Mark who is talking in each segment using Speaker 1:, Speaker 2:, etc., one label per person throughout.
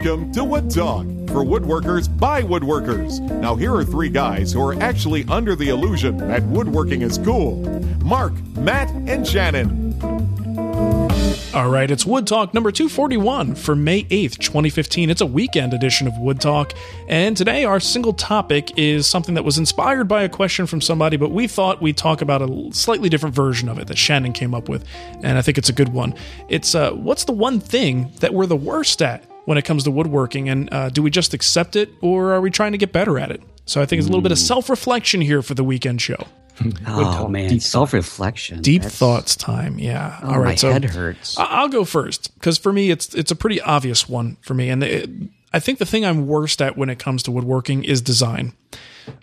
Speaker 1: Welcome to Wood Talk for woodworkers by woodworkers. Now, here are three guys who are actually under the illusion that woodworking is cool Marc, Matt, and Shannon.
Speaker 2: All right, it's Wood Talk number 241 for May 8th, 2015. It's a weekend edition of Wood Talk. And today, our single topic is something that was inspired by a question from somebody, but we thought we'd talk about a slightly different version of it that Shannon came up with. And I think it's a good one. It's uh, what's the one thing that we're the worst at when it comes to woodworking, and uh, do we just accept it, or are we trying to get better at it? So I think it's a little bit of self reflection here for the weekend show.
Speaker 3: Oh man, self reflection,
Speaker 2: Deep thoughts time. Yeah.
Speaker 3: Oh, my head hurts.
Speaker 2: I- I'll go first because for me, it's it's a pretty obvious one for me, and it, I think the thing I'm worst at when it comes to woodworking is design.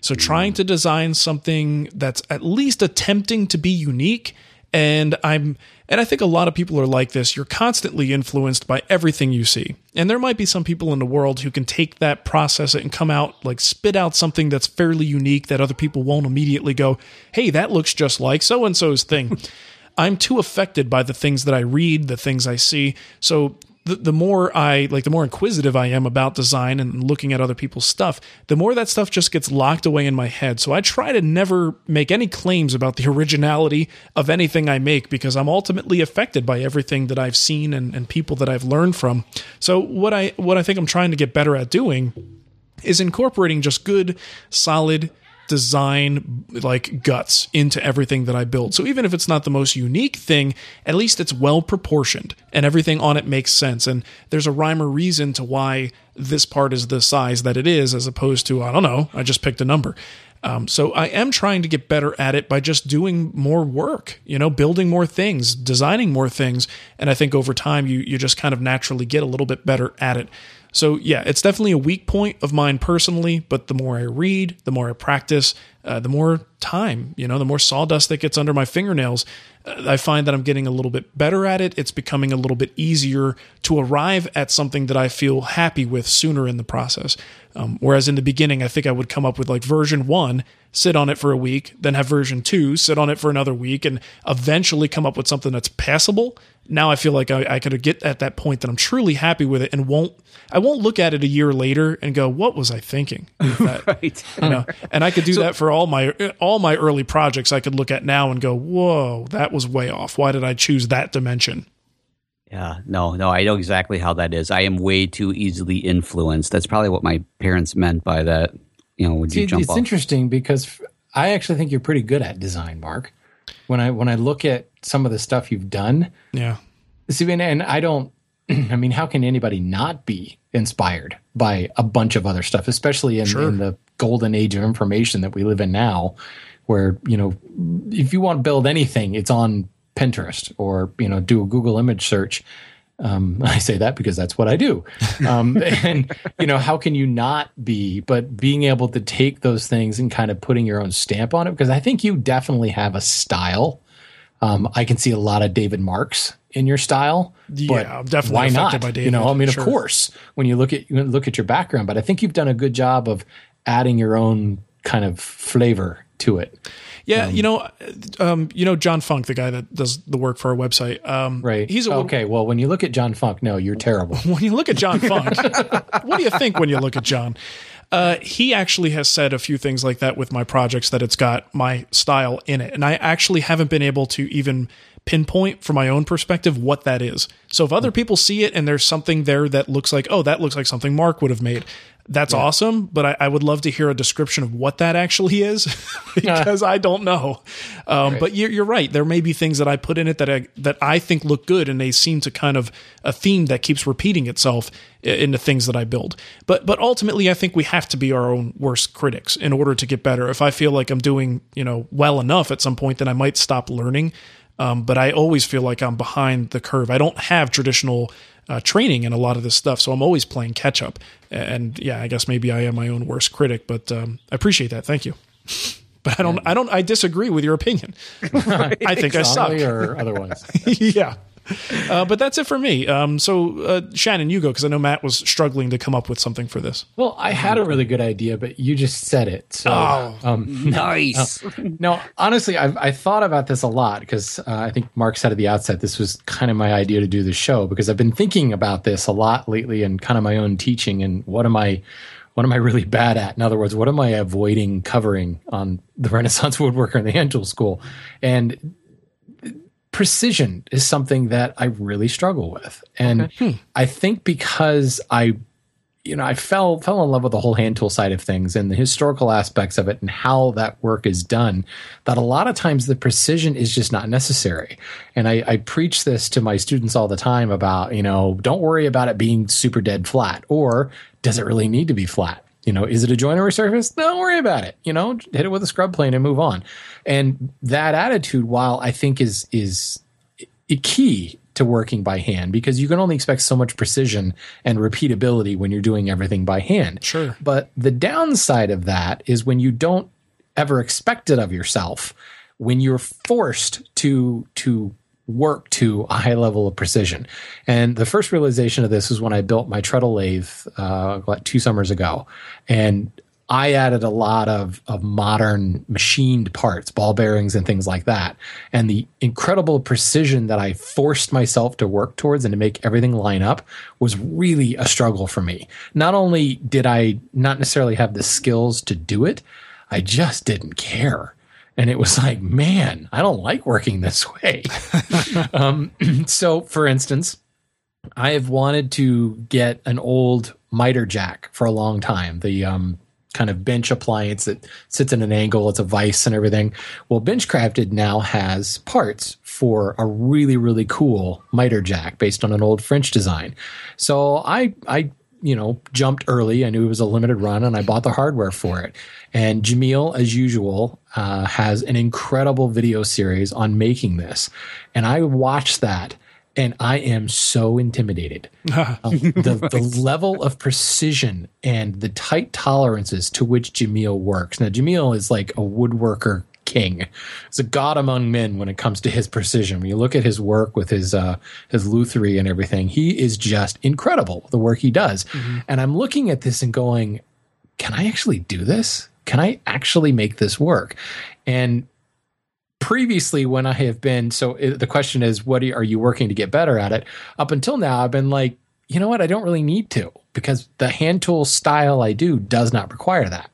Speaker 2: So trying to design something that's at least attempting to be unique, and I'm and I think a lot of people are like this. You're constantly influenced by everything you see, and there might be some people in the world who can take that, process it, and come out like spit out something that's fairly unique that other people won't immediately go, "Hey, that looks just like so and so's thing." I'm too affected by the things that I read, the things I see. So the, the more I like, the more inquisitive I am about design and looking at other people's stuff, the more that stuff just gets locked away in my head. So I try to never make any claims about the originality of anything I make because I'm ultimately affected by everything that I've seen and, and people that I've learned from. So what I what I think I'm trying to get better at doing is incorporating just good, solid design like guts into everything that I build. So even if it's not the most unique thing, at least it's well proportioned and everything on it makes sense. And there's a rhyme or reason to why this part is the size that it is, as opposed to, I don't know, I just picked a number. Um, so I am trying to get better at it by just doing more work, you know, building more things, designing more things. And I think over time you you just kind of naturally get a little bit better at it. So yeah, it's definitely a weak point of mine personally. But the more I read, the more I practice, uh, the more time, you know, the more sawdust that gets under my fingernails, I find that I'm getting a little bit better at it. It's becoming a little bit easier to arrive at something that I feel happy with sooner in the process. Um, whereas in the beginning, I think I would come up with like version one, sit on it for a week, then have version two, sit on it for another week, and eventually come up with something that's passable. Now I feel like I, I could get at that point that I'm truly happy with it and won't I won't look at it a year later and go, "What was I thinking?" that?"
Speaker 3: right.
Speaker 2: you know, and I could do that for all my all my early projects. I could look at now and go, "Whoa, that was way off. Why did I choose that dimension?"
Speaker 3: Yeah, no, no, I know exactly how that is. I am way too easily influenced. That's probably what my parents meant by that. You know, would you jump
Speaker 4: it's
Speaker 3: off?
Speaker 4: interesting because I actually think you're pretty good at design, Marc. When I when I look at some of the stuff you've done,
Speaker 2: Yeah,
Speaker 4: see, and, and I don't. I mean, how can anybody not be inspired by a bunch of other stuff, especially in, in the golden age of information that we live in now, where you know, if you want to build anything, it's on Pinterest or you know, do a Google image search. Um, I say that because that's what I do. Um, and you know, how can you not be? But being able to take those things and kind of putting your own stamp on it, because I think you definitely have a style. Um, I can see a lot of David Marks in your style.
Speaker 2: Yeah, definitely
Speaker 4: why
Speaker 2: affected
Speaker 4: not?
Speaker 2: by
Speaker 4: You know,
Speaker 2: David,
Speaker 4: I mean,
Speaker 2: sure.
Speaker 4: of course, when you look at you look at your background, but I think you've done a good job of adding your own kind of flavor to it.
Speaker 2: yeah. you know, um, you know John Funk, the guy that does the work for our website. Um,
Speaker 4: Right.
Speaker 2: He's a
Speaker 4: okay. Well, when you look at John Funk, no, you're terrible.
Speaker 2: when you look at John Funk, what do you think when you look at John? Uh, he actually has said a few things like that with my projects that it's got my style in it. And I actually haven't been able to even pinpoint from my own perspective what that is. So if other people see it and there's something there that looks like, oh, that looks like something Marc would have made, that's awesome. But I, I would love to hear a description of what that actually is because I don't know. Um, But you're, you're right. There may be things that I put in it that I, that I think look good and they seem to kind of a theme that keeps repeating itself in the things that I build. But but ultimately, I think we have to be our own worst critics in order to get better. If I feel like I'm doing you know well enough at some point, then I might stop learning. Um, but I always feel like I'm behind the curve. I don't have traditional uh, training in a lot of this stuff, so I'm always playing catch up. And yeah, I guess maybe I am my own worst critic, but um, I appreciate that. Thank you. But I don't. I don't. I disagree with your opinion. I think I suck.
Speaker 4: Or otherwise.
Speaker 2: yeah. uh, but that's it for me. Um, so, uh, Shannon, you go because I know Matt was struggling to come up with something for this.
Speaker 4: Well, I had a really good idea, but you just said it. So,
Speaker 2: oh,
Speaker 3: um, nice.
Speaker 4: No, no, honestly, I've I thought about this a lot because uh, I think Marc said at the outset this was kind of my idea to do the show because I've been thinking about this a lot lately and kind of my own teaching and what am I what am I really bad at? In other words, what am I avoiding covering on the Renaissance Woodworker and the Hand Tool School? And precision is something that I really struggle with. And okay. hmm. I think because I you know, I fell fell in love with the whole hand tool side of things and the historical aspects of it and how that work is done. That a lot of times the precision is just not necessary. And I, I preach this to my students all the time about, you know, don't worry about it being super dead flat, or does it really need to be flat? You know, is it a joinery surface? Don't worry about it. You know, hit it with a scrub plane and move on. And that attitude, while I think is is key to working by hand because you can only expect so much precision and repeatability when you're doing everything by hand.
Speaker 2: Sure.
Speaker 4: But the downside of that is when you don't ever expect it of yourself, when you're forced to to work to a high level of precision. And the first realization of this was when I built my treadle lathe uh, two summers ago. And I added a lot of, of modern machined parts, ball bearings and things like that. And the incredible precision that I forced myself to work towards and to make everything line up was really a struggle for me. Not only did I not necessarily have the skills to do it, I just didn't care. And it was like, man, I don't like working this way. um, so, for instance, I have wanted to get an old miter jack for a long time. The um, kind of bench appliance that sits in an angle. It's a vise and everything. Well, Benchcrafted now has parts for a really, really cool miter jack based on an old French design. So I, I, you know, jumped early. I knew it was a limited run and I bought the hardware for it. And Jameel, as usual, uh, has an incredible video series on making this. And I watched that and I am so intimidated. um, the, the level of precision and the tight tolerances to which Jameel works. Now, Jameel is like a woodworker king. He's a god among men when it comes to his precision. When you look at his work with his uh, his luthery and everything, he is just incredible. The work he does, mm-hmm. and I'm looking at this and going, "Can I actually do this? Can I actually make this work?" And previously when I have been so the question is what are you, are you working to get better at it up until now I've been like you know what? I don't really need to because the hand tool style I do does not require that.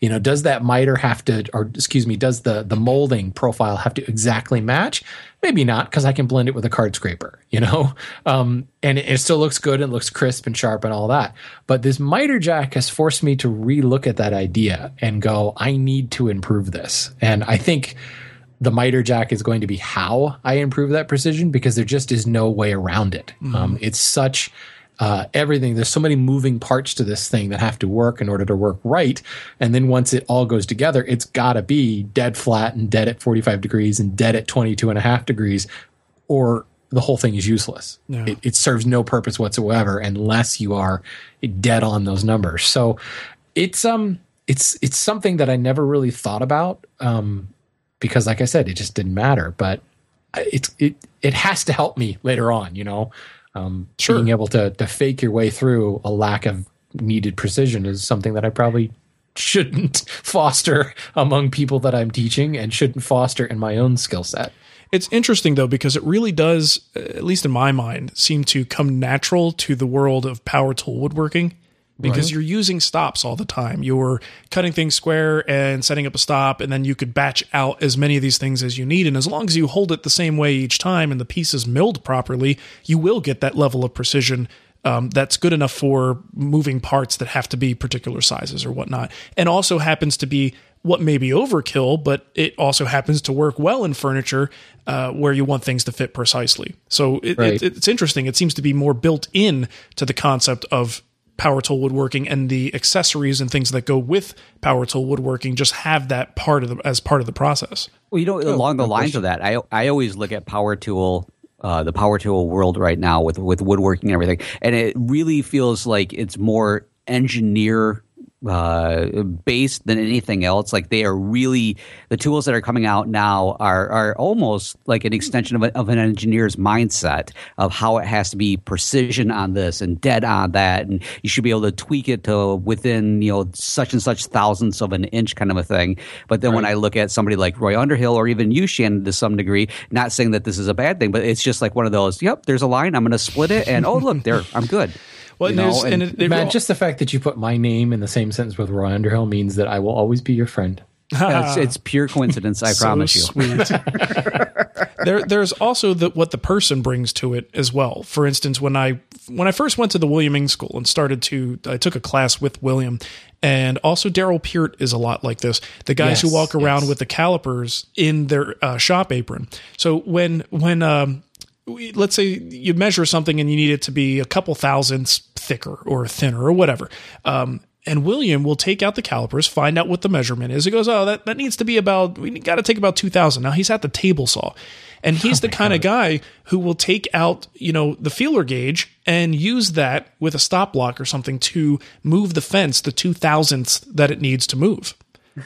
Speaker 4: You know does that miter have to or excuse me does the the molding profile have to exactly match? Maybe not because I can blend it with a card scraper you know? Um, and it, it still looks good and looks crisp and sharp and all that. But this miter jack has forced me to relook at that idea and go I need to improve this. And I think the miter jack is going to be how I improve that precision because there just is no way around it. Mm. Um, it's such uh, everything. There's so many moving parts to this thing that have to work in order to work right. And then once it all goes together, it's got to be dead flat and dead at 45 degrees and dead at 22 and a half degrees, or the whole thing is useless. Yeah. It, it serves no purpose whatsoever unless you are dead on those numbers. So it's um it's it's something that I never really thought about. Um, because like I said, it just didn't matter. But it's it it has to help me later on, you know. Um, sure. Being able to to fake your way through a lack of needed precision is something that I probably shouldn't foster among people that I'm teaching and shouldn't foster in my own skill set.
Speaker 2: It's interesting though because it really does, at least in my mind, seem to come natural to the world of power tool woodworking because right. you're using stops all the time. You're cutting things square and setting up a stop, and then you could batch out as many of these things as you need. And as long as you hold it the same way each time and the piece is milled properly, you will get that level of precision um, that's good enough for moving parts that have to be particular sizes or whatnot. And also happens to be what may be overkill, but it also happens to work well in furniture uh, where you want things to fit precisely. So it, right. it, it's interesting. It seems to be more built in to the concept of power tool woodworking and the accessories and things that go with power tool woodworking just have that part of the as part of the process.
Speaker 3: Well, you know, oh, along the lines of that, I I always look at power tool uh, the power tool world right now with with woodworking and everything, and it really feels like it's more engineer uh, based than anything else. Like they are really the tools that are coming out now are are almost like an extension of, a, of an engineer's mindset of how it has to be precision on this and dead on that, and you should be able to tweak it to within you know such and such thousandths of an inch kind of a thing. But then right. when I look at somebody like Roy Underhill or even you, Shannon, to some degree, not saying that this is a bad thing, but it's just like one of those. Yep, there's a line. I'm going to split it, and oh look, there, I'm good.
Speaker 4: Well, you know, and, and it, Matt, just the fact that you put my name in the same sentence with Roy Underhill means that I will always be your friend.
Speaker 3: it's, it's, pure coincidence, I so promise you. Sweet.
Speaker 2: there, there's also the, what the person brings to it as well. For instance, when I when I first went to the William Ng School and started to, I took a class with William, and also Darrell Peart is a lot like this. The guys yes, who walk around yes. with the calipers in their uh, shop apron. So when when um, let's say you measure something and you need it to be a couple thousandths thicker or thinner or whatever. Um, and William will take out the calipers, find out what the measurement is. He goes, "Oh, that, that needs to be about. We got to take about two thousand. Now he's at the table saw, and he's oh the kind God. of guy who will take out, you know, the feeler gauge and use that with a stop block or something to move the fence the two thousandths that it needs to move.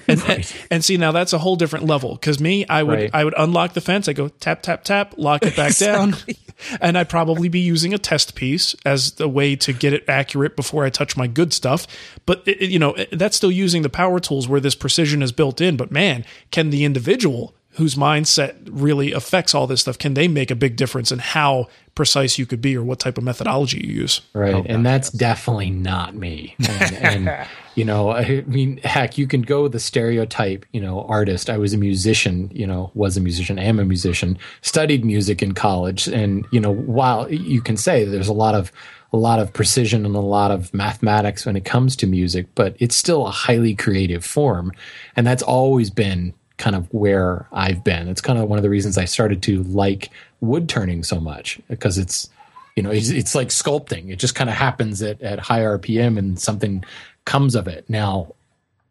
Speaker 2: And, right. and, and, see now that's a whole different level because me I would right. I would unlock the fence I go tap tap tap lock it back exactly. down and I'd probably be using a test piece as the way to get it accurate before I touch my good stuff but it, you know that's still using the power tools where this precision is built in but man can the individual whose mindset really affects all this stuff can they make a big difference in how precise you could be or what type of methodology you use?
Speaker 4: Right. Oh, and that's definitely not me. And, and you know i mean heck you can go the stereotype you know artist i was a musician you know was a musician am a musician studied music in college. And you know while you can say there's a lot of a lot of precision and a lot of mathematics when it comes to music but it's still a highly creative form. And that's always been kind of where I've been. It's kind of one of the reasons I started to like wood turning so much because it's you know it's, it's like sculpting. It just kind of happens at at high RPM and something comes of it. Now,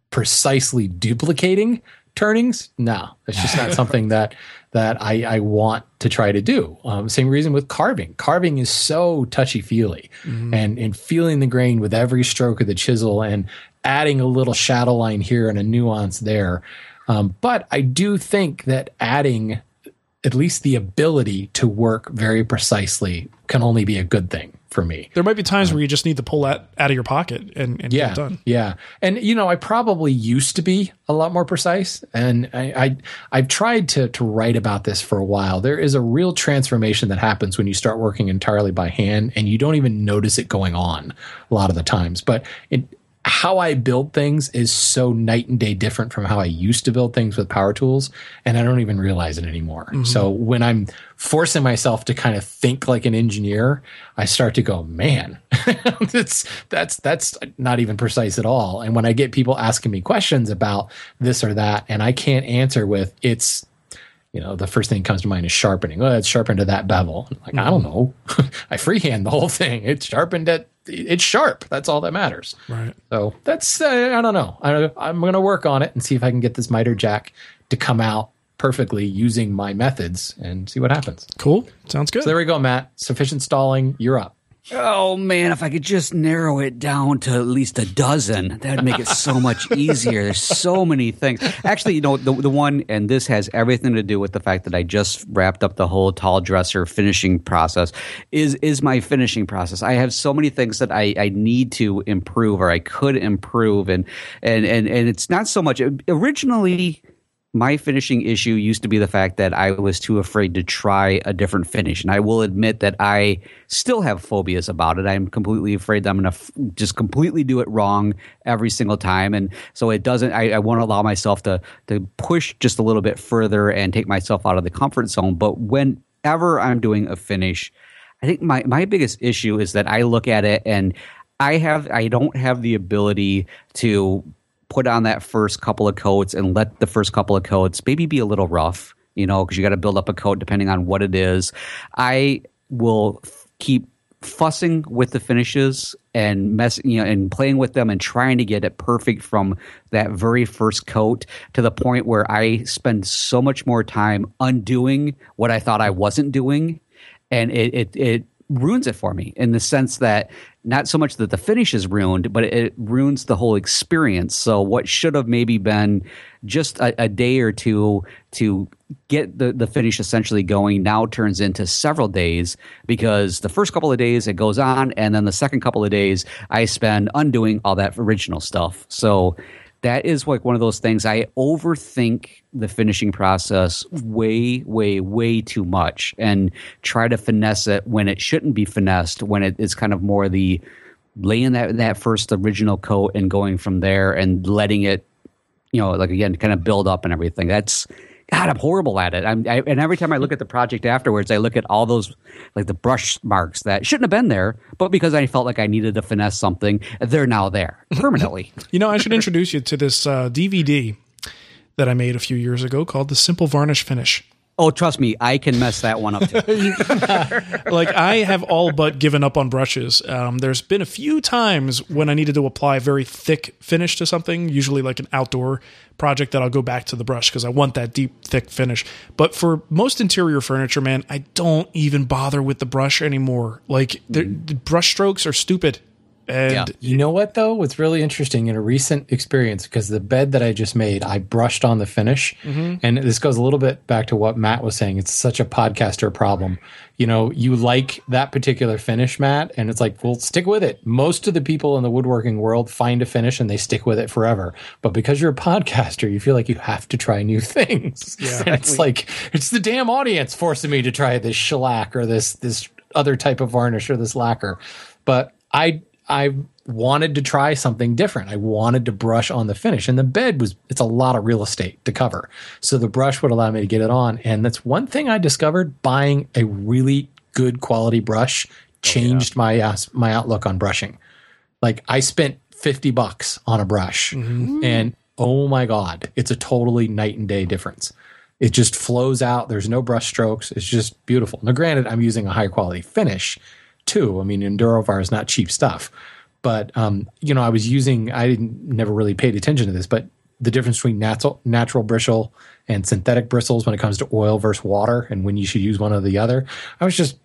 Speaker 4: precisely duplicating turnings, no, it's just not something that that I, I want to try to do. Um, same reason with carving. Carving is so touchy feely, mm-hmm. and and feeling the grain with every stroke of the chisel and adding a little shadow line here and a nuance there. Um, but I do think that adding at least the ability to work very precisely can only be a good thing for me.
Speaker 2: There might be times um, where you just need to pull that out of your pocket and, and
Speaker 4: yeah,
Speaker 2: get it done.
Speaker 4: Yeah. And you know, I probably used to be a lot more precise. And I, I have tried to to write about this for a while. There is a real transformation that happens when you start working entirely by hand and you don't even notice it going on a lot of the times. But it how I build things is so night and day different from how I used to build things with power tools, and I don't even realize it anymore. Mm-hmm. So when I'm forcing myself to kind of think like an engineer, I start to go, man, that's that's that's not even precise at all. And when I get people asking me questions about this or that, and I can't answer with it's you know, the first thing that comes to mind is sharpening. Oh, it's sharpened to that bevel. I'm like, mm-hmm. I don't know. I freehand the whole thing. It's sharpened at it's sharp. That's all that matters.
Speaker 2: Right.
Speaker 4: So that's uh, I don't know. I, I'm going to work on it and see if I can get this miter jack to come out perfectly using my methods and see what happens.
Speaker 2: Cool. Sounds good.
Speaker 4: So there we go, Matt. Sufficient stalling. You're up.
Speaker 3: Oh man, if I could just narrow it down to at least a dozen, that'd make it so much easier. There's so many things. Actually, you know, the the one and this has everything to do with the fact that I just wrapped up the whole tall dresser finishing process is is my finishing process. I have so many things that I, I need to improve or I could improve and and and and it's not so much originally my finishing issue used to be the fact that I was too afraid to try a different finish. And I will admit that I still have phobias about it. I'm completely afraid that I'm going to f- just completely do it wrong every single time. And so it doesn't, I, I won't allow myself to, to push just a little bit further and take myself out of the comfort zone. But whenever I'm doing a finish, I think my, my biggest issue is that I look at it and I have I don't have the ability to put on that first couple of coats and let the first couple of coats maybe be a little rough, you know, because you got to build up a coat depending on what it is. I will keep fussing with the finishes and mess you know and playing with them and trying to get it perfect from that very first coat to the point where I spend so much more time undoing what I thought I wasn't doing and it it, it ruins it for me in the sense that not so much that the finish is ruined, but it ruins the whole experience. So what should have maybe been just a, a day or two to get the, the finish essentially going now turns into several days because the first couple of days it goes on and then the second couple of days I spend undoing all that original stuff. So that is like one of those things I overthink the finishing process way, way, way too much and try to finesse it when it shouldn't be finessed, when it is kind of more the laying that, that first original coat and going from there and letting it, you know, like again, kind of build up and everything. That's God, I'm horrible at it. I'm, I, and every time I look at the project afterwards, I look at all those like the brush marks that shouldn't have been there, but because I felt like I needed to finesse something, they're now there permanently.
Speaker 2: you know, I should introduce you to this uh, DVD that I made a few years ago called the Simple Varnish Finish.
Speaker 3: Oh, trust me, I can mess that one up too.
Speaker 2: like I have all but given up on brushes. Um, there's been a few times when I needed to apply a very thick finish to something, usually like an outdoor project that I'll go back to the brush because I want that deep, thick finish. But for most interior furniture, man, I don't even bother with the brush anymore. Like the brush strokes are stupid. And
Speaker 4: yeah. you know what though? What's really interesting in a recent experience because the bed that I just made, I brushed on the finish, mm-hmm. and this goes a little bit back to what Matt was saying. It's such a podcaster problem. You know, you like that particular finish, Matt, and it's like, well, stick with it. Most of the people in the woodworking world find a finish and they stick with it forever. But because you're a podcaster, you feel like you have to try new things. Yeah. And it's like it's the damn audience forcing me to try this shellac or this this other type of varnish or this lacquer. But I I wanted to try something different. I wanted to brush on the finish, and the bed was it's a lot of real estate to cover. So the brush would allow me to get it on, and that's one thing I discovered: buying a really good quality brush changed oh, yeah. my uh, my outlook on brushing. Like I spent fifty bucks on a brush, mm-hmm. and oh my god, it's a totally night and day difference. It just flows out. There's no brush strokes. It's just beautiful. Now, granted, I'm using a high quality finish too. I mean, Endurovar is not cheap stuff, but um, you know, I was using. I didn't never really paid attention to this, but the difference between natural natural bristle and synthetic bristles when it comes to oil versus water, and when you should use one or the other. I was just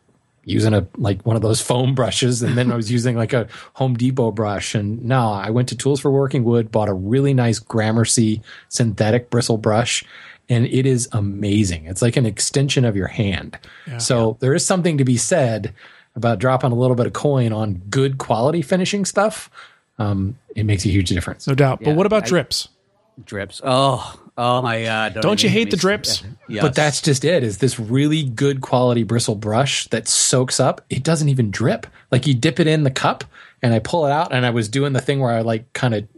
Speaker 4: using a like one of those foam brushes and then I was using like a Home Depot brush and no I went to Tools for Working Wood bought a really nice Gramercy synthetic bristle brush and it is amazing it's like an extension of your hand yeah, so there is something to be said about dropping a little bit of coin on good quality finishing stuff, um, it makes a huge difference.
Speaker 2: No doubt. Yeah, but what about I, drips?
Speaker 3: Drips. Oh, oh my god!
Speaker 2: Don't, Don't you hate the drips?
Speaker 4: Yes. But that's just it. Is this really good quality bristle brush that soaks up? It doesn't even drip. Like you dip it in the cup, and I pull it out, and I was doing the thing where I like kind of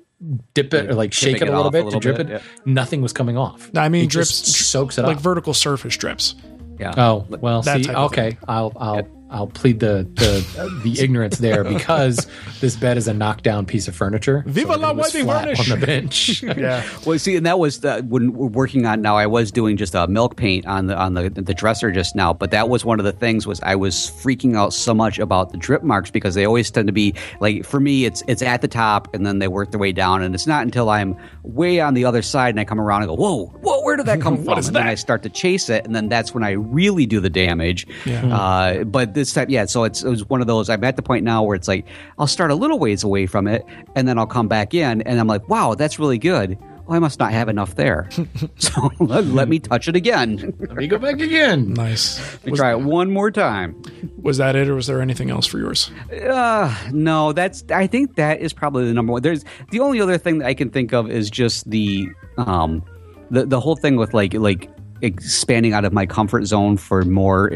Speaker 4: dip it or like shake it a little bit a little to drip bit, it. Yeah. Nothing was coming off.
Speaker 2: I mean,
Speaker 4: it
Speaker 2: drips soaks it like up. vertical surface drips.
Speaker 4: Yeah. Oh well. That see, okay. I'll I'll I'll plead the the, the ignorance there because this bed is a knockdown piece of furniture.
Speaker 2: Viva so la whiting varnish
Speaker 4: on the bench.
Speaker 3: yeah. Well, see, and that was the, when we're working on now. I was doing just a milk paint on the on the the dresser just now, but that was one of the things was I was freaking out so much about the drip marks because they always tend to be like for me it's it's at the top and then they work their way down, and it's not until I'm way on the other side and I come around and go whoa whoa where did that come from? and that? then I start to chase it, and then that's when I really do the damage. Yeah. Uh, but this time, yeah. So it's it was one of those. I'm at the point now where it's like I'll start a little ways away from it, and then I'll come back in, and I'm like, wow, that's really good. Well, I must not have enough there. so let, let, me touch it again.
Speaker 4: let me go back again.
Speaker 2: Nice.
Speaker 3: Let me try it one more time.
Speaker 2: Was that it, or was there anything else for yours?
Speaker 3: Uh, no, that's. I think that is probably the number one. There's the only other thing that I can think of is just the um, the the whole thing with like like expanding out of my comfort zone for more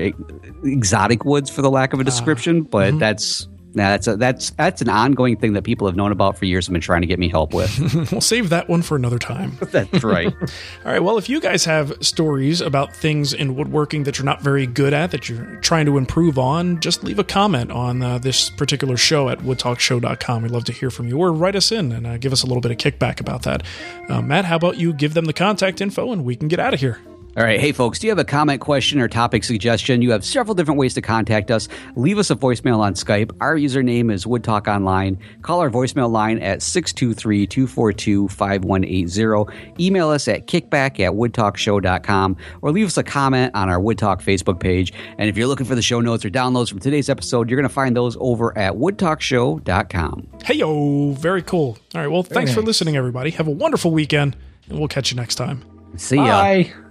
Speaker 3: exotic woods, for the lack of a ah. description. Uh, but mm-hmm. that's yeah, that's a, that's that's an ongoing thing that people have known about for years and been trying to get me help with.
Speaker 2: we'll save that one for another time.
Speaker 3: that's right.
Speaker 2: All right. Well, if you guys have stories about things in woodworking that you're not very good at that you're trying to improve on, just leave a comment on uh, this particular show at woodtalkshow.com. We'd love to hear from you, or write us in and uh, give us a little bit of kickback about that. Uh, Matt, how about you give them the contact info and we can get out of here?
Speaker 3: All right. Hey, folks, do you have a comment, question, or topic suggestion? You have several different ways to contact us. Leave us a voicemail on Skype. Our username is Wood Talk Online. Call our voicemail line at 623 242 5180. Email us at kickback at woodtalkshow.com or leave us a comment on our Woodtalk Facebook page. And if you're looking for the show notes or downloads from today's episode, you're going to find those over at woodtalkshow.com.
Speaker 2: Hey, yo, very cool. All right. Well, thanks nice. for listening, everybody. Have a wonderful weekend, and we'll catch you next time.
Speaker 3: See ya.
Speaker 4: Bye.